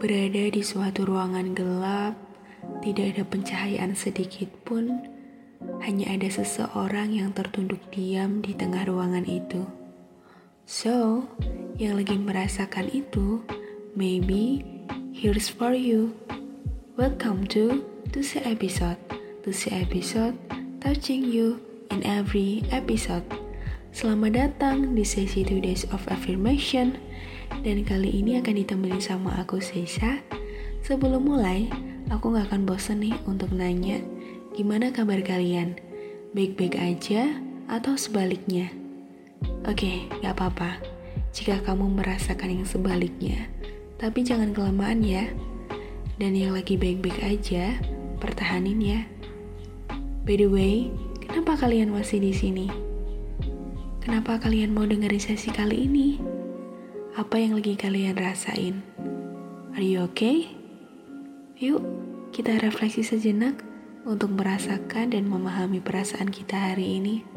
Berada di suatu ruangan gelap, tidak ada pencahayaan sedikit pun, hanya ada seseorang yang tertunduk diam di tengah ruangan itu. So, yang lagi merasakan itu, maybe here's for you. Welcome to Tusi Episode. Tusi Episode touching you in every episode. Selamat datang di sesi 2 Days of Affirmation Dan kali ini akan ditemani sama aku Sesa Sebelum mulai, aku gak akan bosen nih untuk nanya Gimana kabar kalian? Baik-baik aja atau sebaliknya? Oke, gak apa-apa Jika kamu merasakan yang sebaliknya Tapi jangan kelamaan ya Dan yang lagi baik-baik aja, pertahanin ya By the way, kenapa kalian masih di sini? Kenapa kalian mau dengerin sesi kali ini? Apa yang lagi kalian rasain? Are you okay? Yuk, kita refleksi sejenak untuk merasakan dan memahami perasaan kita hari ini.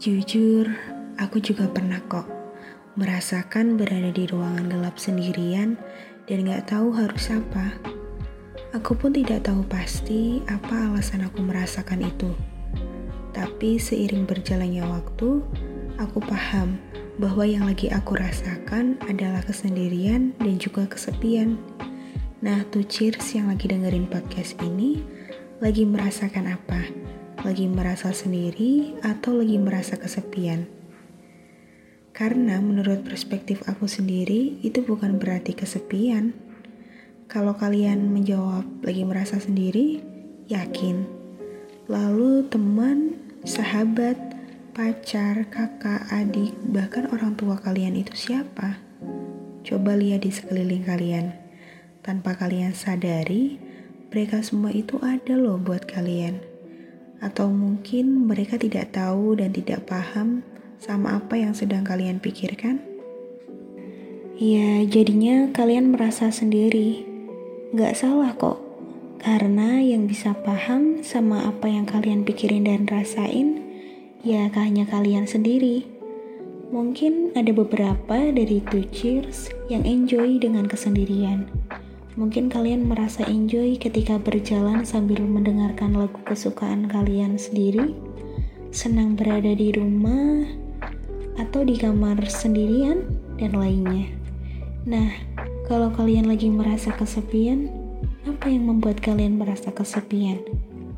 Jujur, aku juga pernah kok merasakan berada di ruangan gelap sendirian dan gak tahu harus apa. Aku pun tidak tahu pasti apa alasan aku merasakan itu. Tapi seiring berjalannya waktu, aku paham bahwa yang lagi aku rasakan adalah kesendirian dan juga kesepian. Nah, tuh cheers yang lagi dengerin podcast ini, lagi merasakan apa? Lagi merasa sendiri atau lagi merasa kesepian? Karena menurut perspektif aku sendiri, itu bukan berarti kesepian. Kalau kalian menjawab lagi merasa sendiri, yakin. Lalu teman sahabat, pacar, kakak, adik, bahkan orang tua kalian itu siapa? Coba lihat di sekeliling kalian. Tanpa kalian sadari, mereka semua itu ada loh buat kalian. Atau mungkin mereka tidak tahu dan tidak paham sama apa yang sedang kalian pikirkan? Ya, jadinya kalian merasa sendiri. Gak salah kok karena yang bisa paham sama apa yang kalian pikirin dan rasain, ya hanya kalian sendiri. Mungkin ada beberapa dari two cheers yang enjoy dengan kesendirian. Mungkin kalian merasa enjoy ketika berjalan sambil mendengarkan lagu kesukaan kalian sendiri, senang berada di rumah, atau di kamar sendirian, dan lainnya. Nah, kalau kalian lagi merasa kesepian, apa yang membuat kalian merasa kesepian?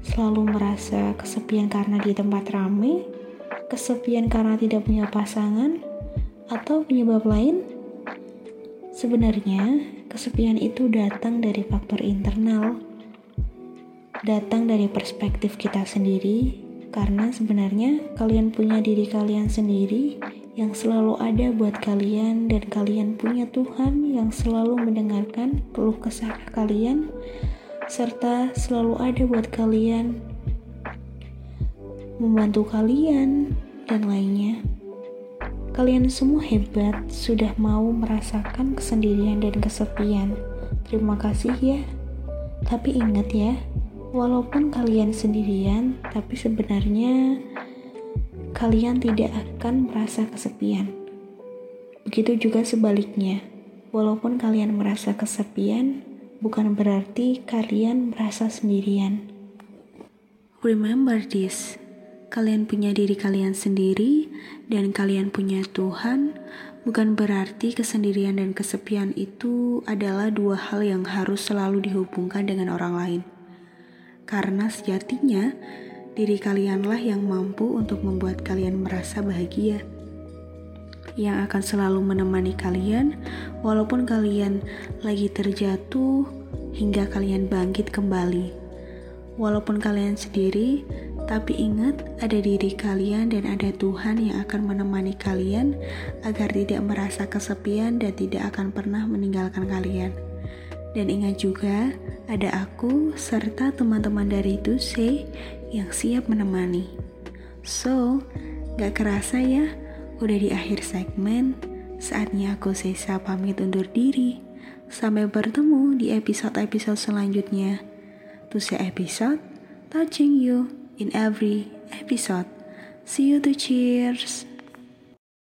Selalu merasa kesepian karena di tempat ramai, kesepian karena tidak punya pasangan, atau penyebab lain? Sebenarnya, kesepian itu datang dari faktor internal, datang dari perspektif kita sendiri, karena sebenarnya kalian punya diri kalian sendiri yang selalu ada buat kalian dan kalian punya Tuhan yang selalu mendengarkan peluh kesah kalian serta selalu ada buat kalian membantu kalian dan lainnya. Kalian semua hebat, sudah mau merasakan kesendirian dan kesepian. Terima kasih ya. Tapi ingat ya, walaupun kalian sendirian, tapi sebenarnya kalian tidak akan merasa kesepian. Begitu juga sebaliknya, walaupun kalian merasa kesepian, bukan berarti kalian merasa sendirian. Remember this, kalian punya diri kalian sendiri dan kalian punya Tuhan, bukan berarti kesendirian dan kesepian itu adalah dua hal yang harus selalu dihubungkan dengan orang lain. Karena sejatinya, diri kalianlah yang mampu untuk membuat kalian merasa bahagia. Yang akan selalu menemani kalian, walaupun kalian lagi terjatuh hingga kalian bangkit kembali. Walaupun kalian sendiri, tapi ingat ada diri kalian dan ada Tuhan yang akan menemani kalian agar tidak merasa kesepian dan tidak akan pernah meninggalkan kalian. Dan ingat juga, ada aku serta teman-teman dari Tuse yang siap menemani. So, gak kerasa ya, udah di akhir segmen, saatnya aku Sesa pamit undur diri. Sampai bertemu di episode-episode selanjutnya. To say episode, touching you in every episode. See you to cheers.